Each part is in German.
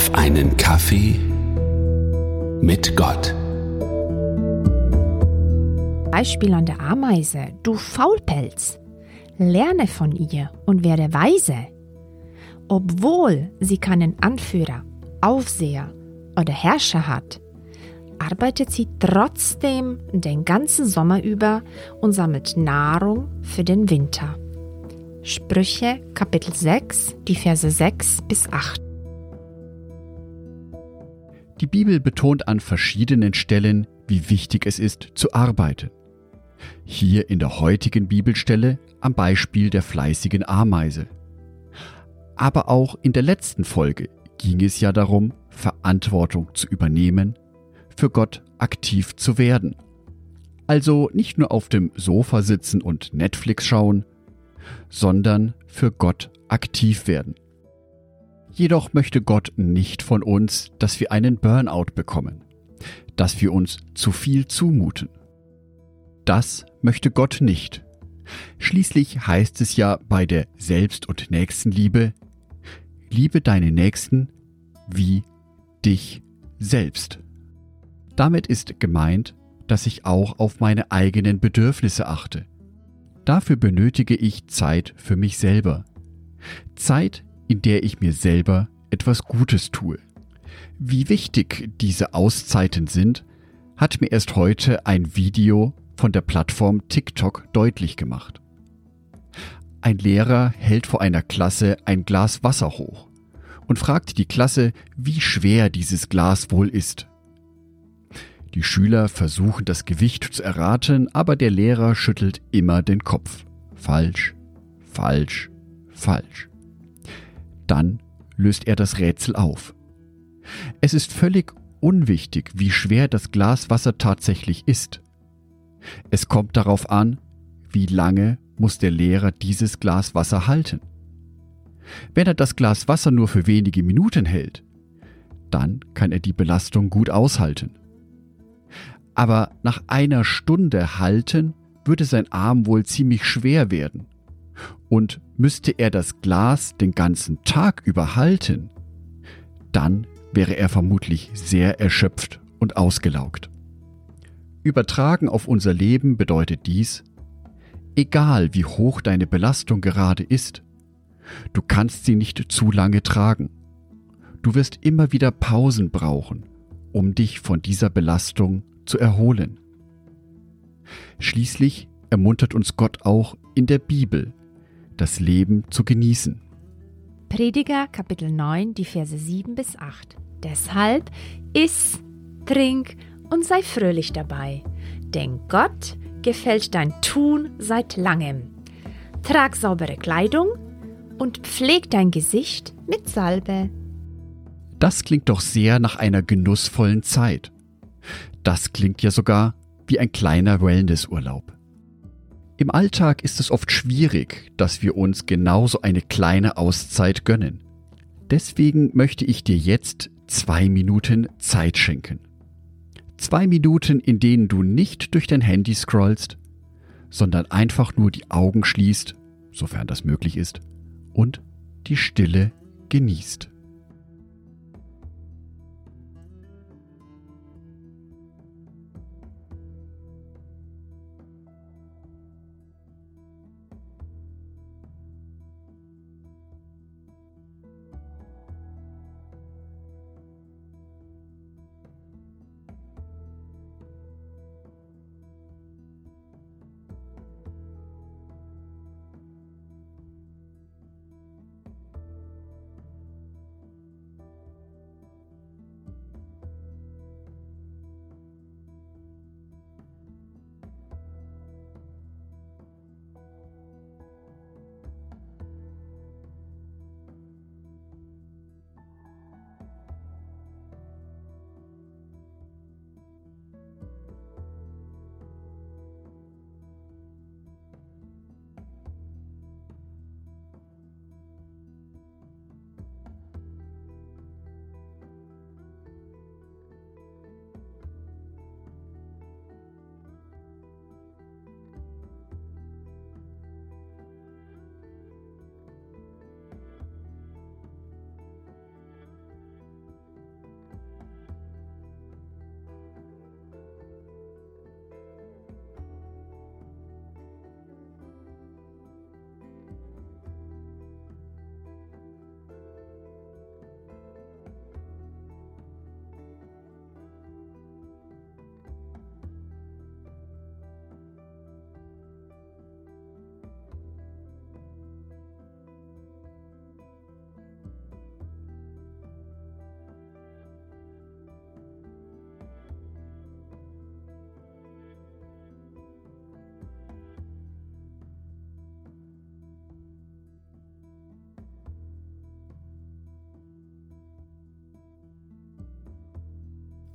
auf einen Kaffee mit Gott. Beispiel an der Ameise, du Faulpelz. Lerne von ihr und werde weise. Obwohl sie keinen Anführer, Aufseher oder Herrscher hat, arbeitet sie trotzdem den ganzen Sommer über und sammelt Nahrung für den Winter. Sprüche Kapitel 6, die Verse 6 bis 8. Die Bibel betont an verschiedenen Stellen, wie wichtig es ist, zu arbeiten. Hier in der heutigen Bibelstelle am Beispiel der fleißigen Ameise. Aber auch in der letzten Folge ging es ja darum, Verantwortung zu übernehmen, für Gott aktiv zu werden. Also nicht nur auf dem Sofa sitzen und Netflix schauen, sondern für Gott aktiv werden. Jedoch möchte Gott nicht von uns, dass wir einen Burnout bekommen, dass wir uns zu viel zumuten. Das möchte Gott nicht. Schließlich heißt es ja bei der Selbst- und Nächstenliebe, liebe deine Nächsten wie dich selbst. Damit ist gemeint, dass ich auch auf meine eigenen Bedürfnisse achte. Dafür benötige ich Zeit für mich selber. Zeit, in der ich mir selber etwas Gutes tue. Wie wichtig diese Auszeiten sind, hat mir erst heute ein Video von der Plattform TikTok deutlich gemacht. Ein Lehrer hält vor einer Klasse ein Glas Wasser hoch und fragt die Klasse, wie schwer dieses Glas wohl ist. Die Schüler versuchen das Gewicht zu erraten, aber der Lehrer schüttelt immer den Kopf. Falsch, falsch, falsch. Dann löst er das Rätsel auf. Es ist völlig unwichtig, wie schwer das Glas Wasser tatsächlich ist. Es kommt darauf an, wie lange muss der Lehrer dieses Glas Wasser halten. Wenn er das Glas Wasser nur für wenige Minuten hält, dann kann er die Belastung gut aushalten aber nach einer Stunde halten würde sein Arm wohl ziemlich schwer werden. Und müsste er das Glas den ganzen Tag über halten, dann wäre er vermutlich sehr erschöpft und ausgelaugt. Übertragen auf unser Leben bedeutet dies, egal wie hoch deine Belastung gerade ist, du kannst sie nicht zu lange tragen. Du wirst immer wieder Pausen brauchen, um dich von dieser Belastung zu erholen. Schließlich ermuntert uns Gott auch in der Bibel, das Leben zu genießen. Prediger Kapitel 9, die Verse 7 bis 8. Deshalb iss, trink und sei fröhlich dabei, denn Gott gefällt dein Tun seit langem. Trag saubere Kleidung und pfleg dein Gesicht mit Salbe. Das klingt doch sehr nach einer genussvollen Zeit. Das klingt ja sogar wie ein kleiner Wellnessurlaub. Im Alltag ist es oft schwierig, dass wir uns genauso eine kleine Auszeit gönnen. Deswegen möchte ich dir jetzt zwei Minuten Zeit schenken. Zwei Minuten, in denen du nicht durch dein Handy scrollst, sondern einfach nur die Augen schließt, sofern das möglich ist, und die Stille genießt.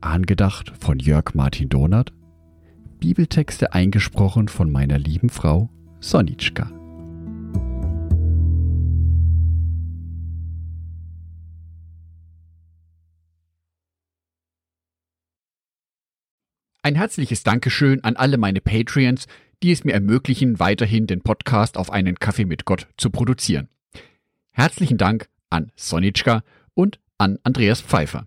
Angedacht von Jörg Martin Donath, Bibeltexte eingesprochen von meiner lieben Frau Sonitschka. Ein herzliches Dankeschön an alle meine Patreons, die es mir ermöglichen, weiterhin den Podcast auf einen Kaffee mit Gott zu produzieren. Herzlichen Dank an Sonitschka und an Andreas Pfeiffer.